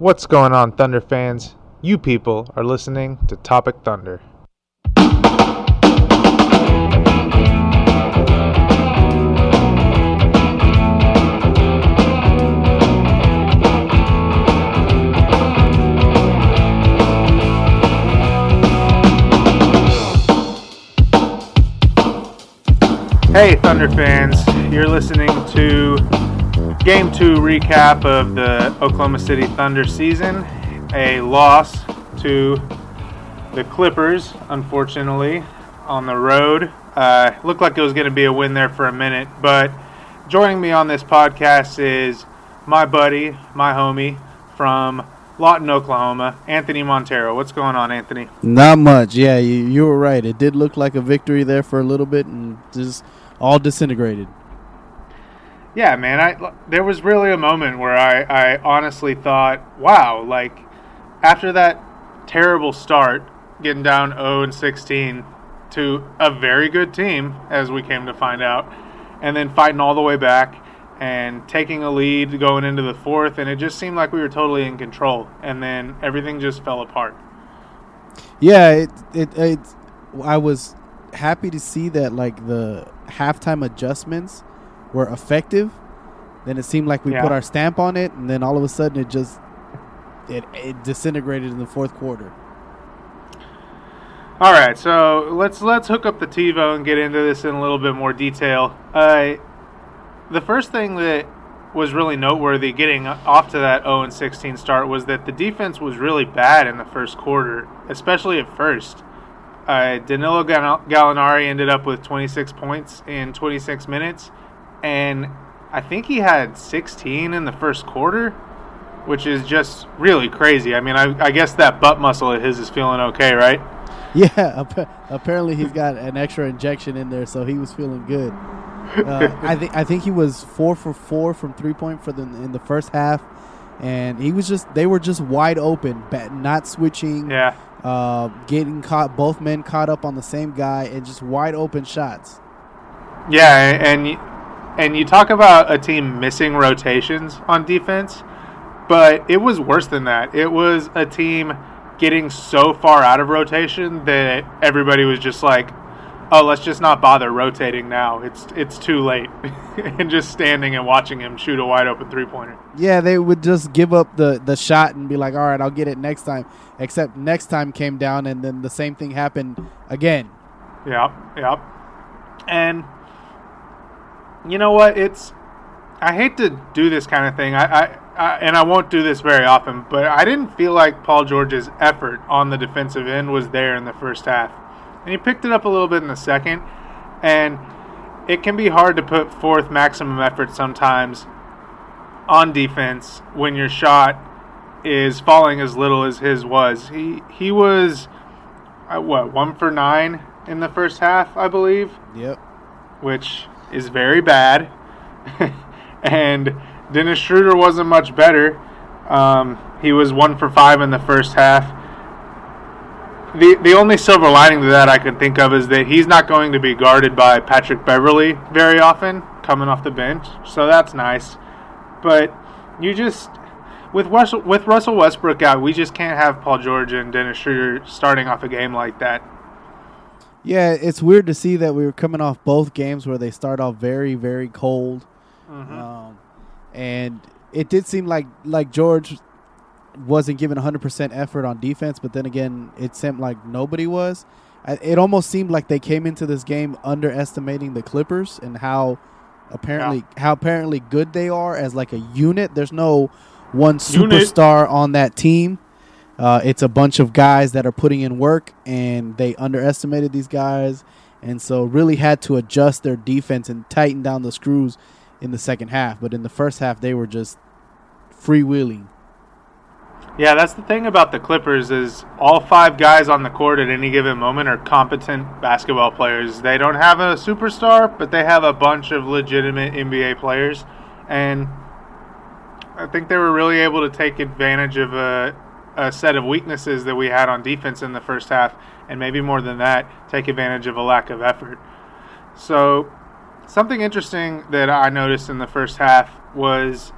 What's going on, Thunder fans? You people are listening to Topic Thunder. Hey, Thunder fans, you're listening to Game 2 recap of the Oklahoma City Thunder season. A loss to the Clippers, unfortunately, on the road. Uh, looked like it was going to be a win there for a minute, but joining me on this podcast is my buddy, my homie from Lawton, Oklahoma, Anthony Montero. What's going on, Anthony? Not much. Yeah, you, you were right. It did look like a victory there for a little bit and just all disintegrated. Yeah, man. I there was really a moment where I, I honestly thought, wow, like after that terrible start, getting down 0 and 16 to a very good team, as we came to find out, and then fighting all the way back and taking a lead going into the fourth, and it just seemed like we were totally in control, and then everything just fell apart. Yeah, it it, it I was happy to see that like the halftime adjustments were effective. Then it seemed like we Yeah. put our stamp on it, and then all of a sudden it just it, it disintegrated in the fourth quarter. All right, so let's let's hook up the TiVo and get into this in a little bit more detail. Uh, the first thing that was really noteworthy getting off to that 0 and 16 start was that the defense was really bad in the first quarter, especially at first. Uh, Danilo Gal- Gallinari ended up with 26 points in 26 minutes, and I think he had 16 in the first quarter, which is just really crazy. I mean, I, I guess that butt muscle of his is feeling okay, right? Yeah, appa- apparently he's got an extra injection in there, so he was feeling good. Uh, I think I think he was four for four from three point for the in the first half, and he was just they were just wide open, not switching, Yeah. uh, getting caught both men caught up on the same guy, and just wide open shots. Yeah, and and you talk about a team missing rotations on defense, but it was worse than that. It was a team getting so far out of rotation that everybody was just like, "Oh, let's just not bother rotating now. It's it's too late," and just standing and watching him shoot a wide open three pointer. Yeah, they would just give up the the shot and be like, "All right, I'll get it next time." Except next time came down, and then the same thing happened again. Yep, yep. And you know what? It's I hate to do this kind of thing. I, I, I and I won't do this very often, but I didn't feel like Paul George's effort on the defensive end was there in the first half. And he picked it up a little bit in the second, and it can be hard to put forth maximum effort sometimes on defense when your shot is falling as little as his was. He he was uh, what one for nine in the first half, I believe, Yep. which is very bad. and Dennis Schroeder wasn't much better. Um, he was one for five in the first half. The the only silver lining to that I can think of is that he's not going to be guarded by Patrick Beverley very often coming off the bench, so that's nice. But you just with Russell with Russell Westbrook out, we just can't have Paul George and Dennis Schroeder starting off a game like that. Yeah, it's weird to see that we were coming off both games where they start off very, very cold, um, and it did seem like like George wasn't giving 100% effort on defense, but then again, it seemed like nobody was. It almost seemed like they came into this game underestimating the Clippers and how apparently how apparently good they are as like a unit. There's no one Unit. superstar on that team. Uh, it's a bunch of guys that are putting in work, and they underestimated these guys, and so really had to adjust their defense and tighten down the screws in the second half. But in the first half, they were just freewheeling. Yeah, that's the thing about the Clippers is all five guys on the court at any given moment are competent basketball players. They don't have a superstar, but they have a bunch of legitimate NBA players, and I think they were really able to take advantage of a, a set of weaknesses that we had on defense in the first half, and maybe more than that, take advantage of a lack of effort. So, something interesting that I noticed in the first half was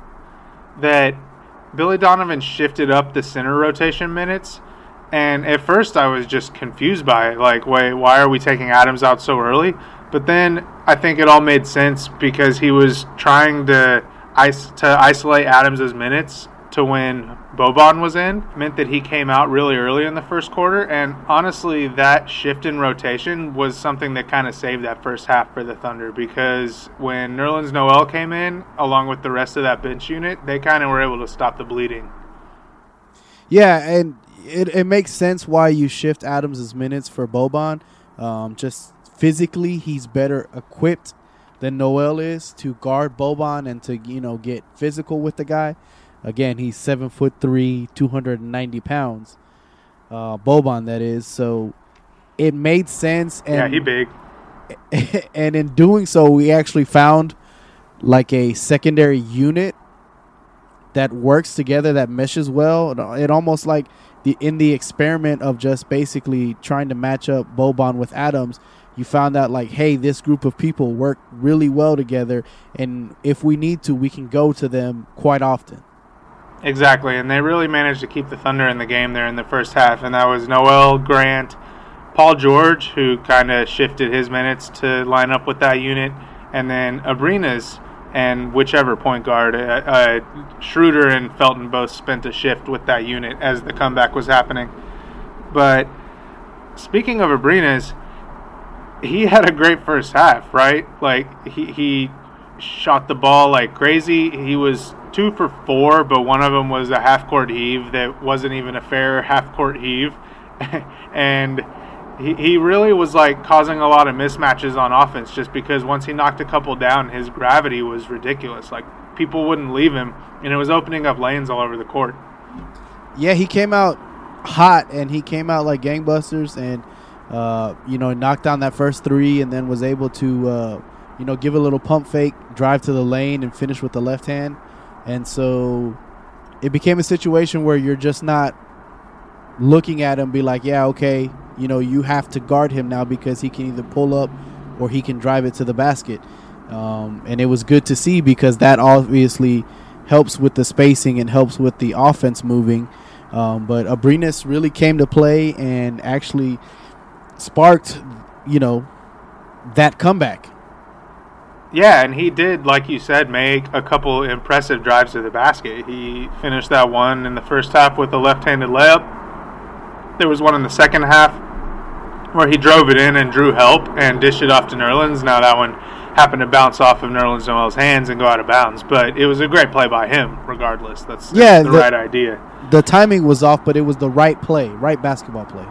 that Billy Donovan shifted up the center rotation minutes. And at first, I was just confused by it. Like, wait, why are we taking Adams out so early? But then I think it all made sense because he was trying to to isolate Adams's minutes to when Boban was in meant that he came out really early in the first quarter. And honestly, that shift in rotation was something that kind of saved that first half for the Thunder because when Nerlens Noel came in, along with the rest of that bench unit, they kind of were able to stop the bleeding. Yeah, and it, it makes sense why you shift Adams' minutes for Boban. Um, just physically, he's better equipped than Noel is to guard Boban and to you know get physical with the guy. Again, he's seven foot three, two hundred and ninety pounds. Uh, Boban, that is. So it made sense. And, yeah, he big. and in doing so, we actually found like a secondary unit that works together that meshes well. It almost like the in the experiment of just basically trying to match up Boban with Adams, you found out like, hey, this group of people work really well together, and if we need to, we can go to them quite often. Exactly, and they really managed to keep the Thunder in the game there in the first half, and that was Noel Grant, Paul George, who kind of shifted his minutes to line up with that unit, and then Abrines and whichever point guard, uh, uh, Schroeder and Felton both spent a shift with that unit as the comeback was happening. But speaking of Abrines, he had a great first half, right? Like he he shot the ball like crazy. He was two for four, but one of them was a half court heave that wasn't even a fair half court heave, and he, he really was like causing a lot of mismatches on offense just because once he knocked a couple down, his gravity was ridiculous. Like people wouldn't leave him, and it was opening up lanes all over the court. Yeah, he came out hot, and he came out like gangbusters, and uh, you know knocked down that first three, and then was able to uh, you know give a little pump fake, drive to the lane, and finish with the left hand. And so it became a situation where you're just not looking at him, be like, yeah, okay, you know you have to guard him now because he can either pull up or he can drive it to the basket. Um, and it was good to see because that obviously helps with the spacing and helps with the offense moving. Um, but Abrines really came to play and actually sparked, you know, that comeback. Yeah, and he did, like you said, make a couple impressive drives to the basket. He finished that one in the first half with a left-handed layup. There was one in the second half where he drove it in and drew help and dished it off to Nerlens. Now that one happened to bounce off of Nerlens Noel's hands and go out of bounds, but it was a great play by him. Regardless, that's, yeah, the, the right idea. The timing was off, but it was the right play, right basketball play.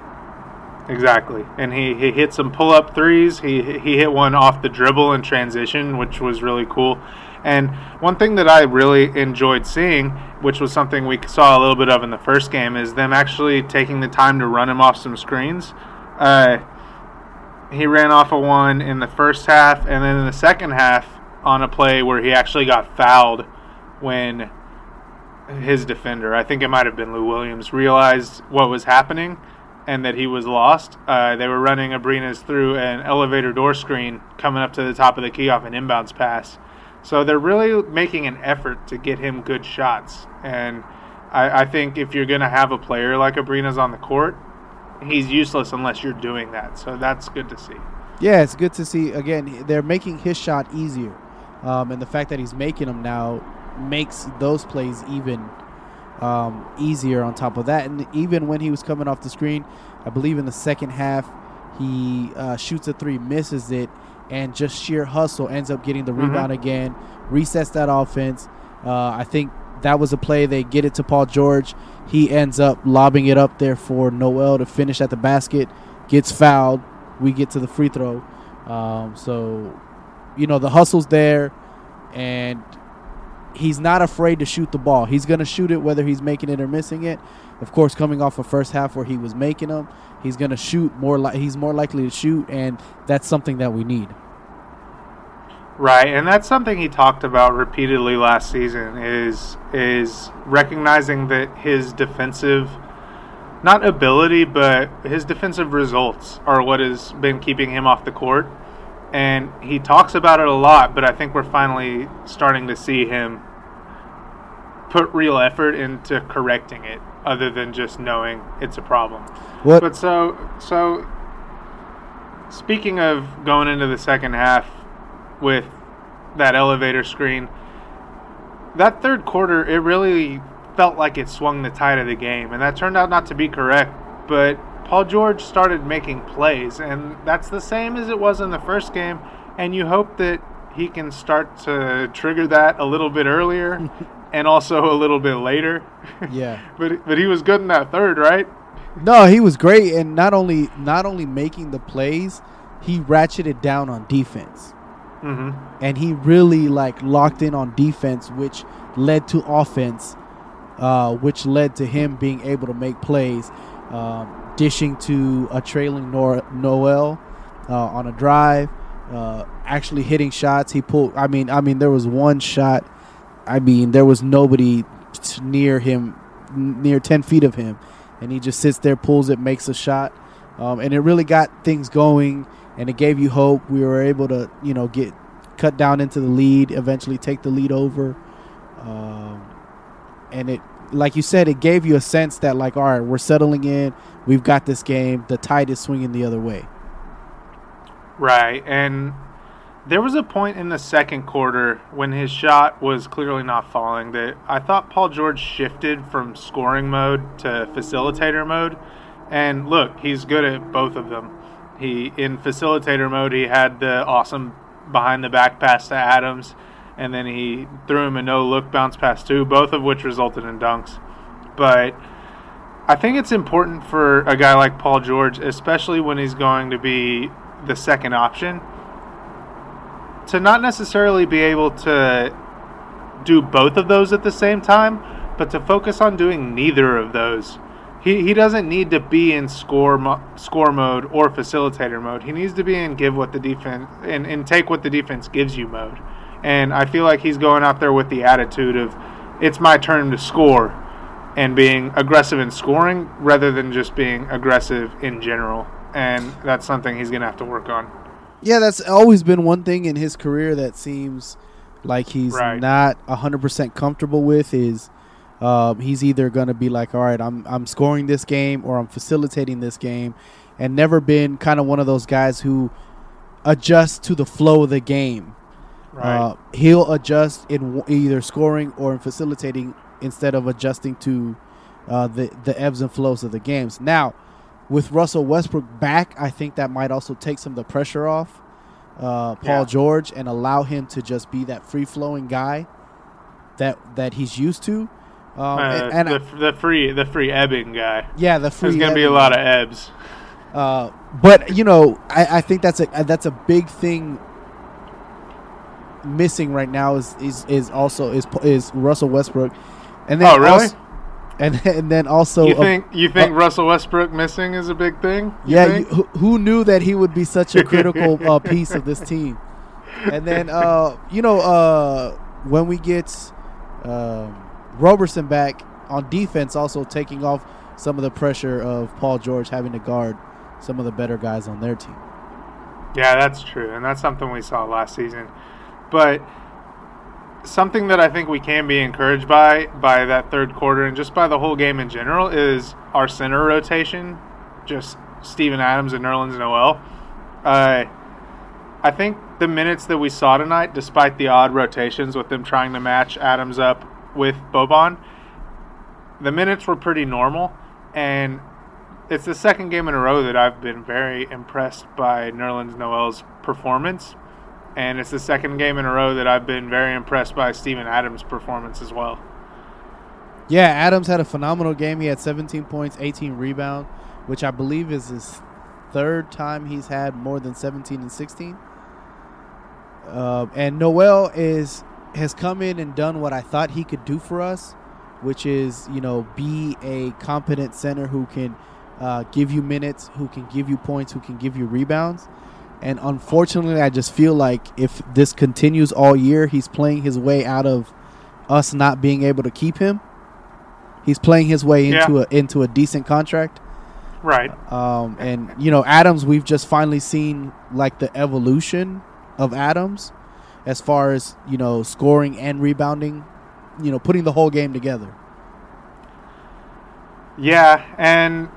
Exactly, and he, he hit some pull up threes. He he hit one off the dribble in transition, which was really cool. And one thing that I really enjoyed seeing, which was something we saw a little bit of in the first game, is them actually taking the time to run him off some screens. Uh, he ran off a one in the first half, and then in the second half on a play where he actually got fouled when his defender, I think it might have been Lou Williams, realized what was happening and that he was lost. Uh, they were running Abrines through an elevator door screen coming up to the top of the key off an inbounds pass. So they're really making an effort to get him good shots. And I, I think if you're going to have a player like Abrines on the court, he's useless unless you're doing that. So that's good to see. Yeah, it's good to see. Again, they're making his shot easier, um, and the fact that he's making them now makes those plays even um, easier. On top of that, and even when he was coming off the screen, I believe in the second half, he uh, shoots a three, misses it, and just sheer hustle ends up getting the mm-hmm. rebound again, resets that offense. Uh, I think that was a play. They get it to Paul George. He ends up lobbing it up there for Noel to finish at the basket. Gets fouled. We get to the free throw. Um, so, you know, the hustle's there. And he's not afraid to shoot the ball. He's going to shoot it whether he's making it or missing it. Of course, coming off a first half where he was making them, he's going to shoot more. Li- he's more likely to shoot, and that's something that we need. Right, and that's something he talked about repeatedly last season is is recognizing that his defensive not ability, but his defensive results are what has been keeping him off the court. And he talks about it a lot, but I think we're finally starting to see him put real effort into correcting it other than just knowing it's a problem. What? But so so speaking of going into the second half with that elevator screen, that third quarter it really felt like it swung the tide of the game, and that turned out not to be correct. But Paul George started making plays, and that's the same as it was in the first game. And you hope that he can start to trigger that a little bit earlier, and also a little bit later. Yeah. but but he was good in that third, right? No, he was great, and not only not only making the plays, he ratcheted down on defense, Mm-hmm. and he really like locked in on defense, which led to offense, uh, which led to him being able to make plays, um, dishing to a trailing Nor- Noel uh, on a drive, uh, actually hitting shots. He pulled. I mean, I mean, there was one shot. I mean, there was nobody near him, near ten feet of him, and he just sits there, pulls it, makes a shot, um, and it really got things going, and it gave you hope. We were able to, you know, get cut down into the lead, eventually take the lead over, um, and it, like you said, it gave you a sense that, like, all right, we're settling in, we've got this game, the tide is swinging the other way. Right, and there was a point in the second quarter when his shot was clearly not falling that I thought Paul George shifted from scoring mode to facilitator mode. And look, he's good at both of them. He in facilitator mode, he had the awesome behind the back pass to Adams, and then he threw him a no look bounce pass too, both of which resulted in dunks. But I think it's important for a guy like Paul George, especially when he's going to be the second option, to not necessarily be able to do both of those at the same time, but to focus on doing neither of those. He, he doesn't need to be in score mo- score mode or facilitator mode. He needs to be in give what the defense and, and take what the defense gives you mode. And I feel like he's going out there with the attitude of it's my turn to score and being aggressive in scoring rather than just being aggressive in general. And that's something he's going to have to work on. Yeah, that's always been one thing in his career that seems like he's Right. not hundred percent comfortable with. Is um, he's either going to be like, all right, I'm I'm scoring this game or I'm facilitating this game, and never been kind of one of those guys who adjusts to the flow of the game. Right. Uh, he'll adjust in w- either scoring or in facilitating instead of adjusting to uh, the the ebbs and flows of the games. Now, with Russell Westbrook back, I think that might also take some of the pressure off uh, Paul Yeah. George and allow him to just be that free flowing guy that that he's used to. Um, Uh, and and the, the free the free ebbing guy. yeah, the free. There's going to be a lot of ebbs. Uh, but you know, I, I think that's a that's a big thing missing right now is is, is also is is Russell Westbrook, and then Oh, really? also- and and then also you think you think uh, Russell Westbrook missing is a big thing? You yeah, you, who, who knew that he would be such a critical uh, piece of this team? And then uh, you know uh, when we get um, Roberson back on defense, also taking off some of the pressure of Paul George having to guard some of the better guys on their team. Yeah, that's true, and that's something we saw last season. But something that I think we can be encouraged by by that third quarter and just by the whole game in general is our center rotation, just Steven Adams and Nerlens Noel. Uh, I think the minutes that we saw tonight, despite the odd rotations with them trying to match Adams up with Boban, the minutes were pretty normal, and it's the second game in a row that I've been very impressed by Nerlens Noel's performance, and it's the second game in a row that I've been very impressed by Steven Adams' performance as well. Yeah, Adams had a phenomenal game. He had 17 points, 18 rebounds, which I believe is his third time he's had more than 17 and 16. Uh, and Noel is has come in and done what I thought he could do for us, which is you know be a competent center who can uh, give you minutes, who can give you points, who can give you rebounds. And unfortunately, I just feel like if this continues all year, he's playing his way out of us not being able to keep him. He's playing his way into Yeah. a into a decent contract. Right. Um, and you know, Adams, we've just finally seen like the evolution of Adams, as far as you know, scoring and rebounding. You know, putting the whole game together. Yeah, and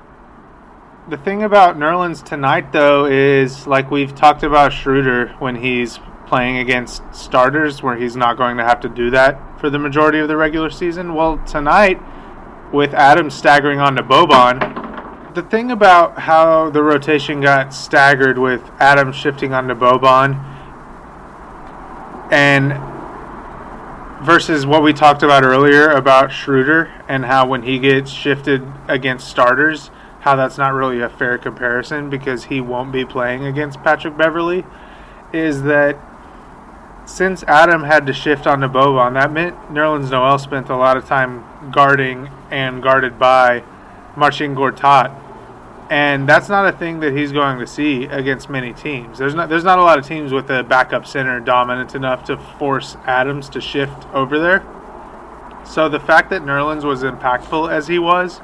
the thing about Nerlens tonight, though, is like we've talked about Schroeder when he's playing against starters, where he's not going to have to do that for the majority of the regular season. Well, tonight, with Adams staggering onto Boban, the thing about how the rotation got staggered with Adams shifting onto Boban and versus what we talked about earlier about Schroeder and how when he gets shifted against starters, how that's not really a fair comparison because he won't be playing against Patrick Beverley, is that since Adam had to shift onto Boban, that meant Nerlens Noel spent a lot of time guarding and guarded by Marcin Gortat. And that's not a thing that he's going to see against many teams. There's not there's not a lot of teams with a backup center dominant enough to force Adams to shift over there. So the fact that Nerlens was impactful as he was,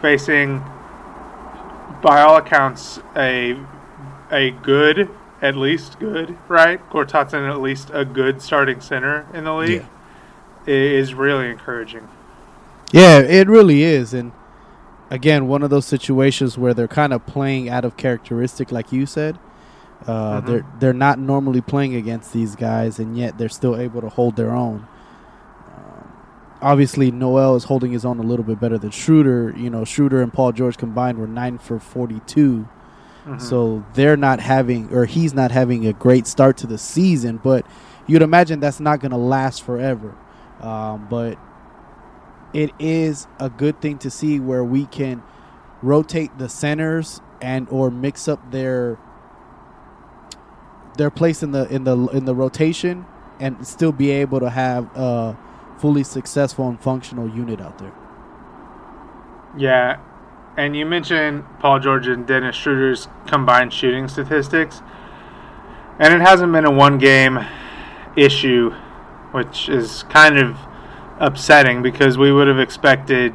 facing by all accounts a a good, at least good, right? Gortat's in at least a good starting center in the league. i- Is really encouraging. Yeah, it really is, and again, one of those situations where they're kind of playing out of characteristic, like you said. Uh, Mhm. They're they're not normally playing against these guys, and yet they're still able to hold their own. Obviously, Noel is holding his own a little bit better than Schroeder. You know, Schroeder and Paul George combined were nine for forty-two. Mhm. So they're not having, or he's not having a great start to the season. But you'd imagine that's not going to last forever. Um, but it is a good thing to see where we can rotate the centers and or mix up their their place in the in the in the rotation and still be able to have a fully successful and functional unit out there. Yeah, and you mentioned Paul George and Dennis Schroeder's combined shooting statistics, and it hasn't been a one game issue, which is kind of upsetting because we would have expected.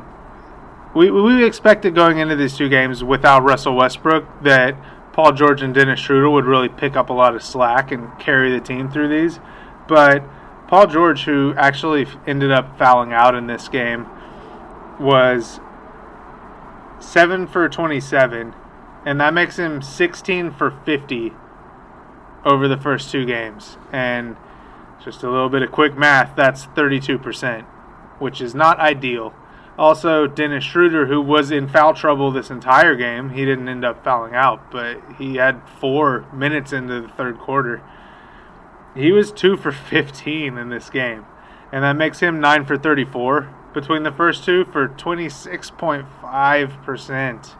We, we expected going into these two games without Russell Westbrook that Paul George and Dennis Schroeder would really pick up a lot of slack and carry the team through these. But Paul George, who actually ended up fouling out in this game, was 7 for 27, and that makes him 16 for 50 over the first two games. And just a little bit of quick math, that's 32%, which is not ideal. Also, Dennis Schroeder, who was in foul trouble this entire game, he didn't end up fouling out, but he had four minutes into the third quarter. He was 2 for 15 in this game, and that makes him 9 for 34 between the first two for 26.5%.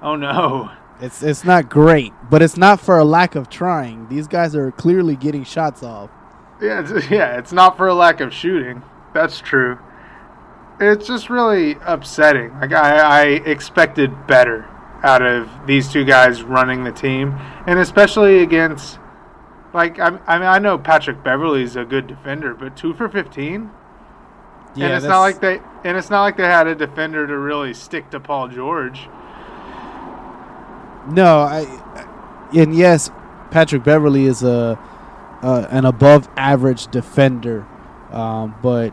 Oh no. It's it's not great, but it's not for a lack of trying. These guys are clearly getting shots off. Yeah, it's, yeah, it's not for a lack of shooting. That's true. It's just really upsetting. Like I, I expected better out of these two guys running the team, and especially against, like I, I mean, I know Patrick Beverley's a good defender, but two for fifteen, Yeah, and it's not like they, and it's not like they had a defender to really stick to Paul George. no. I and yes, Patrick Beverley is a uh, an above average defender, um, but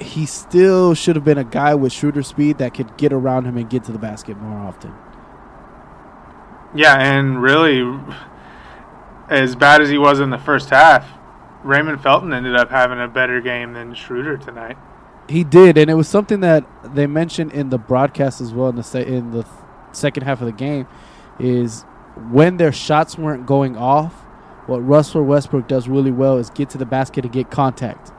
he still should have been a guy with shooter speed that could get around him and get to the basket more often. Yeah, and really, as bad as he was in the first half, Raymond Felton ended up having a better game than Schroeder tonight. He did, and it was something that they mentioned in the broadcast as well in the se- in the th- second half of the game. Is when their shots weren't going off, what Russell Westbrook does really well is get to the basket and get contact,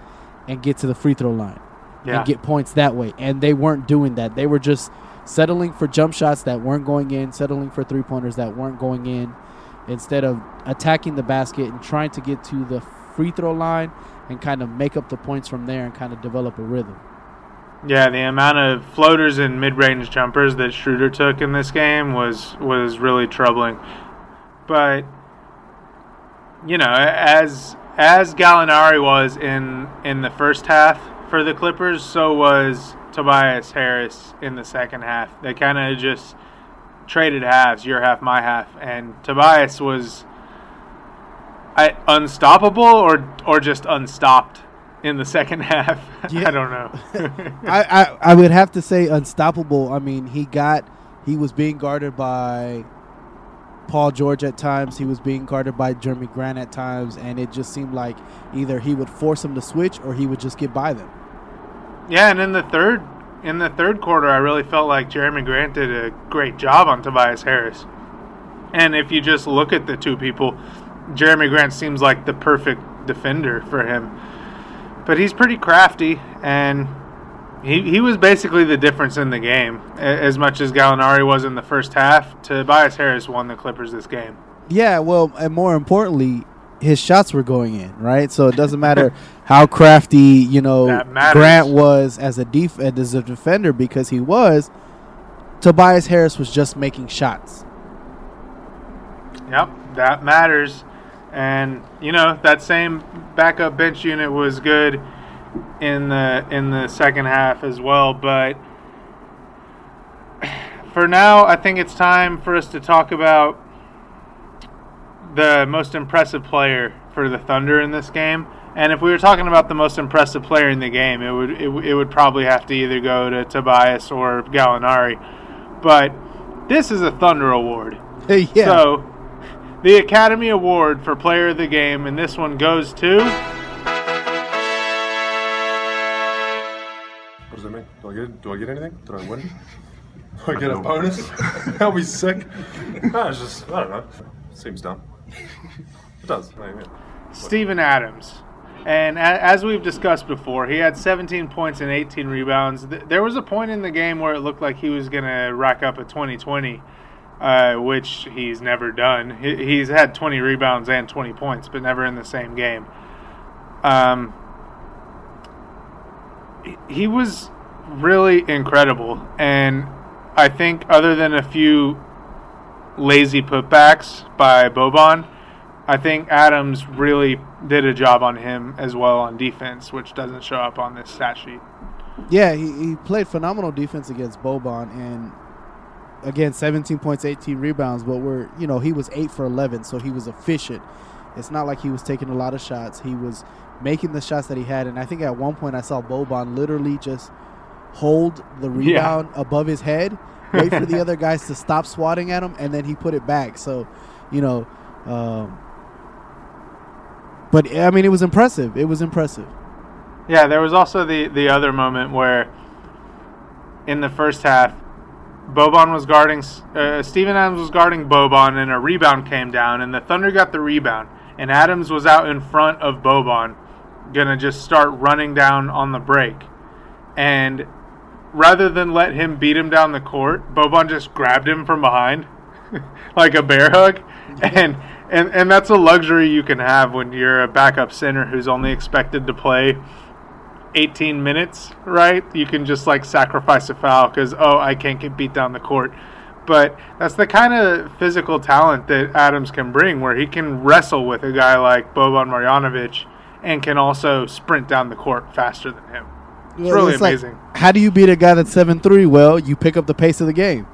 and get to the free throw line, Yeah. and get points that way. And they weren't doing that. They were just settling for jump shots that weren't going in, settling for three pointers that weren't going in, instead of attacking the basket and trying to get to the free throw line and kind of make up the points from there and kind of develop a rhythm. Yeah, the amount of floaters and mid-range jumpers that Schroeder took in this game was was really troubling. But you know, as as Gallinari was in in the first half for the Clippers, so was Tobias Harris in the second half. They kind of just traded halves, your half, my half, and Tobias was I, unstoppable or or just unstopped in the second half. Yeah. I don't know. I, I I would have to say unstoppable. I mean, he got he was being guarded by Paul George at times. He was being guarded by Jerami Grant at times, and it just seemed like either he would force him to switch or he would just get by them. yeah, and in the third in the third quarter, I really felt like Jerami Grant did a great job on Tobias Harris. And if you just look at the two people, Jerami Grant seems like the perfect defender for him. But he's pretty crafty, and he, he was basically the difference in the game. As much as Gallinari was in the first half, Tobias Harris won the Clippers this game. Yeah, well, and more importantly, his shots were going in, right? So it doesn't matter how crafty you know Grant was as a def- as a defender because he was. Tobias Harris was just making shots. Yep, that matters. And you know that same backup bench unit was good in the in the second half as well. But for now, I think it's time for us to talk about the most impressive player for the Thunder in this game. And if we were talking about the most impressive player in the game, it would it, would- it would probably have to either go to Tobias or Gallinari. But this is a Thunder award. yeah. So, the Academy Award for Player of the Game, and this one goes to. What does that mean? Do I get do I get anything? Did I win? Do I get a bonus? That'll be sick. No, it's just I don't know. Seems dumb. It does. I mean. Steven Adams. And as we've discussed before, he had 17 points and 18 rebounds. There was a point in the game where it looked like he was going to rack up a 2020, uh, which he's never done. He's had 20 rebounds and 20 points, but never in the same game. Um, he was really incredible. And I think, other than a few lazy putbacks by Boban, I think Adams really did a job on him as well on defense, which doesn't show up on this stat sheet. Yeah, he, he played phenomenal defense against Boban, and again, 17 points, 18 rebounds. But we're, you know, he was eight for 11, so he was efficient. It's not like he was taking a lot of shots. He was making the shots that he had, and I think at one point I saw Boban literally just hold the rebound above his head, wait for the other guys to stop swatting at him, and then he put it back. So, you know, um, but I mean, it was impressive. It was impressive. Yeah, there was also the the other moment where in the first half, Boban was guarding uh, Steven Adams was guarding Boban, and a rebound came down, and the Thunder got the rebound, and Adams was out in front of Boban, gonna just start running down on the break, and rather than let him beat him down the court, Boban just grabbed him from behind, like a bear hug, mm-hmm. and and and that's a luxury you can have when you're a backup center who's only expected to play 18 minutes, right? You can just like sacrifice a foul because oh, I can't get beat down the court. But that's the kind of physical talent that Adams can bring, where he can wrestle with a guy like Boban Marjanovic and can also sprint down the court faster than him. It's really it's like, amazing. how do you beat a guy that's seven three? Well, you pick up the pace of the game.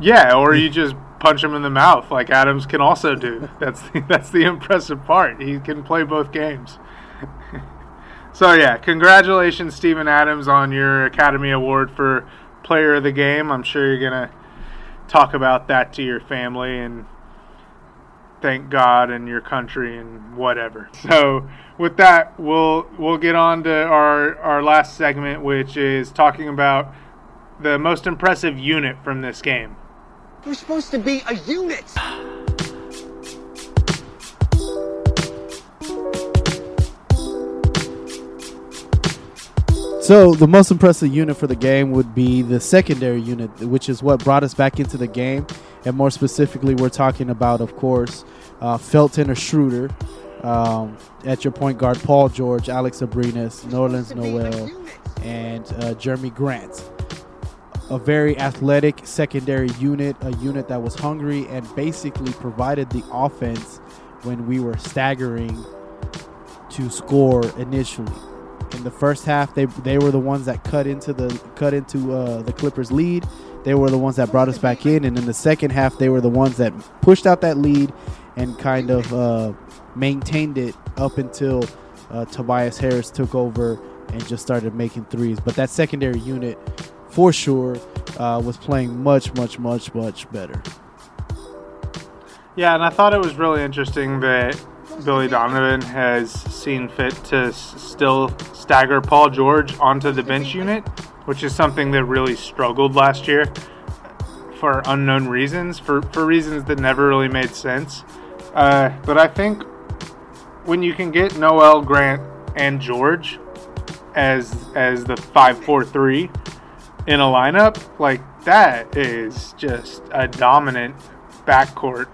Yeah, or you just punch him in the mouth like Adams can also do. That's the, that's the impressive part. He can play both games. so yeah, congratulations, Steven Adams, on your Academy Award for Player of the Game. I'm sure you're gonna talk about that to your family and thank God and your country and whatever. So with that, we'll we'll get on to our our last segment, which is talking about the most impressive unit from this game. We're supposed to be a unit. So the most impressive unit for the game would be the secondary unit, which is what brought us back into the game. And more specifically, we're talking about, of course, uh, Felton or Schroeder. Um, at your point guard, Paul George, Alex Abrines, Nerlens Noel, and uh, Jerami Grant. A very athletic secondary unit, a unit that was hungry and basically provided the offense when we were staggering to score initially. In the first half, they they were the ones that cut into the cut into uh, the Clippers' lead. They were the ones that brought us back in, and in the second half, they were the ones that pushed out that lead and kind of uh, maintained it up until uh, Tobias Harris took over and just started making threes. But that secondary unit, for sure, uh, was playing much, much, much, much better. Yeah, and I thought it was really interesting that Billy Donovan has seen fit to s- still stagger Paul George onto the bench unit, which is something that really struggled last year for unknown reasons, for, for reasons that never really made sense. Uh, but I think when you can get Noel, Grant, and George as as the five four three in a lineup, like that is just a dominant backcourt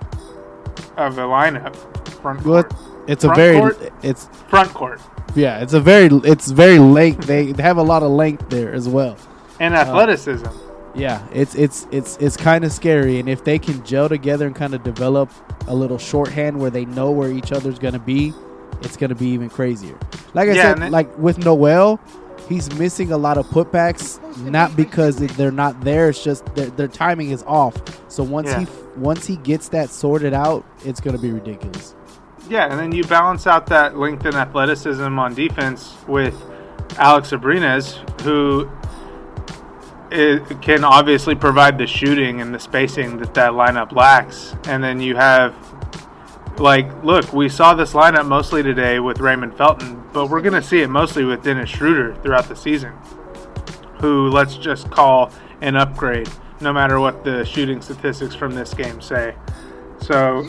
of a lineup. Front Well, court. it's a Front very, court? it's front court yeah, it's a very, it's very length. They, they have a lot of length there as well. and uh, athleticism. Yeah, it's it's it's it's kind of scary, and if they can gel together and kind of develop a little shorthand where they know where each other's gonna be, it's gonna be even crazier. Like I Yeah, said, it- like with Noel, he's missing a lot of putbacks, not because they're not there. It's just their, their timing is off. So once Yeah. he once he gets that sorted out, it's gonna be ridiculous. Yeah, and then you balance out that length and athleticism on defense with Alex Abrines, who i can obviously provide the shooting and the spacing that that lineup lacks. And then you have, like, look, we saw this lineup mostly today with Raymond Felton, but we're going to see it mostly with Dennis Schroeder throughout the season, who let's just call an upgrade, no matter what the shooting statistics from this game say. So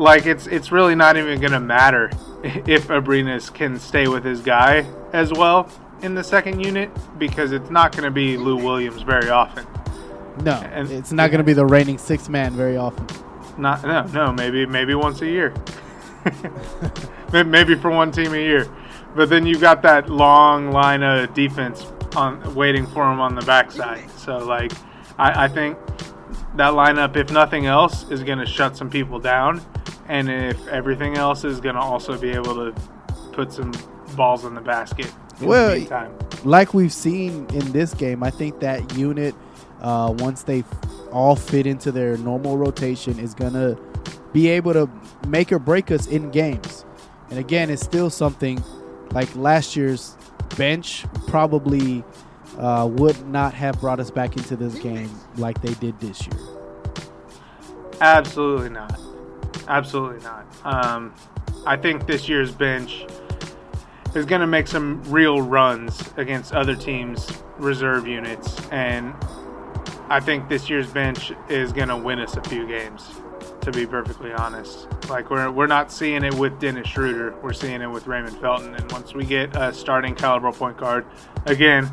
like it's it's really not even gonna matter if Abrines can stay with his guy as well in the second unit because it's not gonna be Lou Williams very often. No, And- it's not gonna be the reigning six man very often. Not no no maybe maybe once a year, maybe for one team a year, but then you've got that long line of defense on waiting for him on the backside. So like I, I think that lineup, if nothing else, is going to shut some people down, and if everything else is going to also be able to put some balls in the basket. In Well, the meantime. like we've seen in this game, I think that unit, uh, once they all fit into their normal rotation, is gonna be able to make or break us in games. And again, it's still something like last year's bench probably uh, would not have brought us back into this game like they did this year. Absolutely not. Absolutely not. Um, I think this year's bench is going to make some real runs against other teams' reserve units, and I think this year's bench is going to win us a few games. To be perfectly honest, like we're we're not seeing it with Dennis Schroeder, we're seeing it with Raymond Felton, and once we get a starting caliber point guard, again,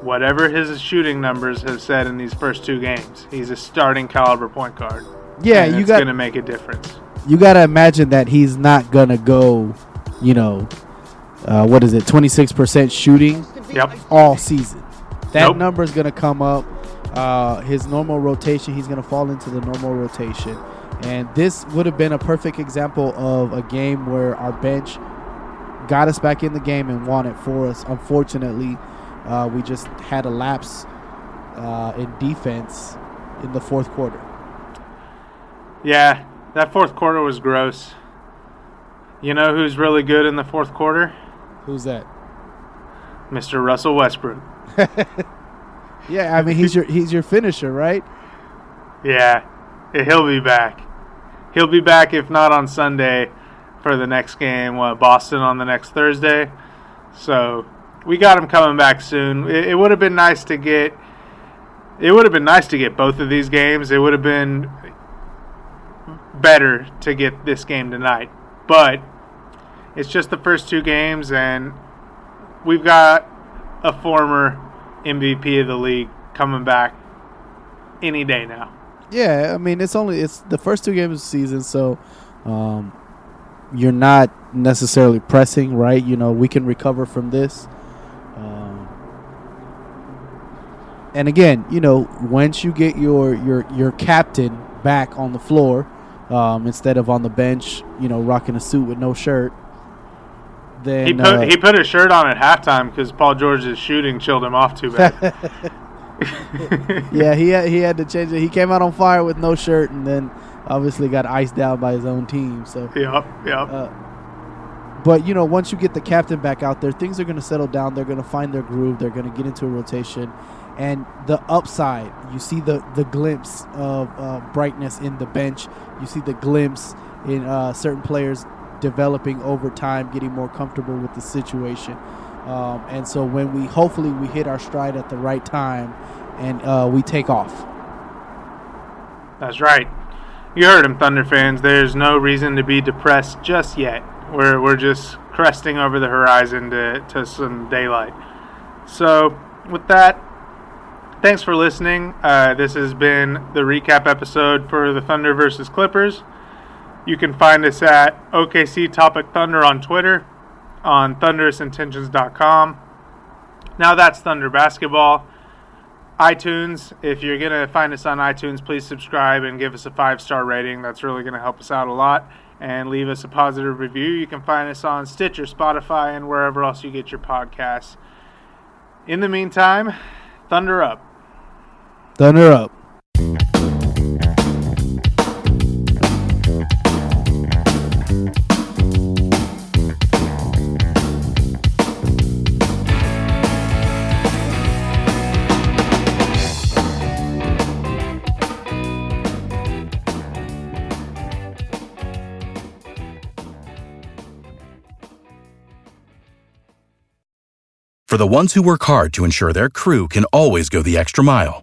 whatever his shooting numbers have said in these first two games, he's a starting caliber point guard. Yeah, you it's got going to make a difference. You got to imagine that he's not gonna go, you know, uh, what is it, twenty six percent shooting Yep. all season. That Nope. number is going to come up. Uh, his normal rotation, he's going to fall into the normal rotation. And this would have been a perfect example of a game where our bench got us back in the game and won it for us. Unfortunately, uh, we just had a lapse uh, in defense in the fourth quarter. Yeah, that fourth quarter was gross. You know who's really good in the fourth quarter? Who's that? Mr. Russell Westbrook. Yeah, I mean he's your he's your finisher, right? Yeah, he'll be back. He'll be back if not on Sunday for the next game. What Boston on the next Thursday. So we got him coming back soon. It, it would have been nice to get. It would have been nice to get both of these games. It would have been better to get this game tonight, but it's just the first two games, and we've got a former MVP of the league coming back any day now. Yeah, I mean it's only it's the first two games of the season, so um, you're not necessarily pressing, right? You know, we can recover from this. Um, and again, you know, once you get your your your captain back on the floor um, instead of on the bench, you know, rocking a suit with no shirt, then He put uh, he put his shirt on at halftime because Paul George's shooting chilled him off too bad. yeah, he had, he had to change it. He came out on fire with no shirt, and then obviously got iced out by his own team. So, Yep. Yep. uh, but you know, once you get the captain back out there, things are going to settle down. They're going to find their groove. They're going to get into a rotation, and the upside, you see the the glimpse of uh, brightness in the bench. You see the glimpse in uh, certain players developing over time, getting more comfortable with the situation. Um, and so when we hopefully we hit our stride at the right time, and uh, we take off. That's right. You heard him, Thunder fans. There's no reason to be depressed just yet. We're, we're just cresting over the horizon to, to some daylight. So, with that, thanks for listening. Uh, this has been the recap episode for the Thunder versus Clippers. You can find us at OKC Topic Thunder on Twitter, on thunderousintentions.com. Now that's Thunder Basketball iTunes. If you're going to find us on iTunes, please subscribe and give us a five star rating. That's really going to help us out a lot. And leave us a positive review. You can find us on Stitcher, Spotify, and wherever else you get your podcasts. In the meantime, Thunder up. Thunder up. For the ones who work hard to ensure their crew can always go the extra mile,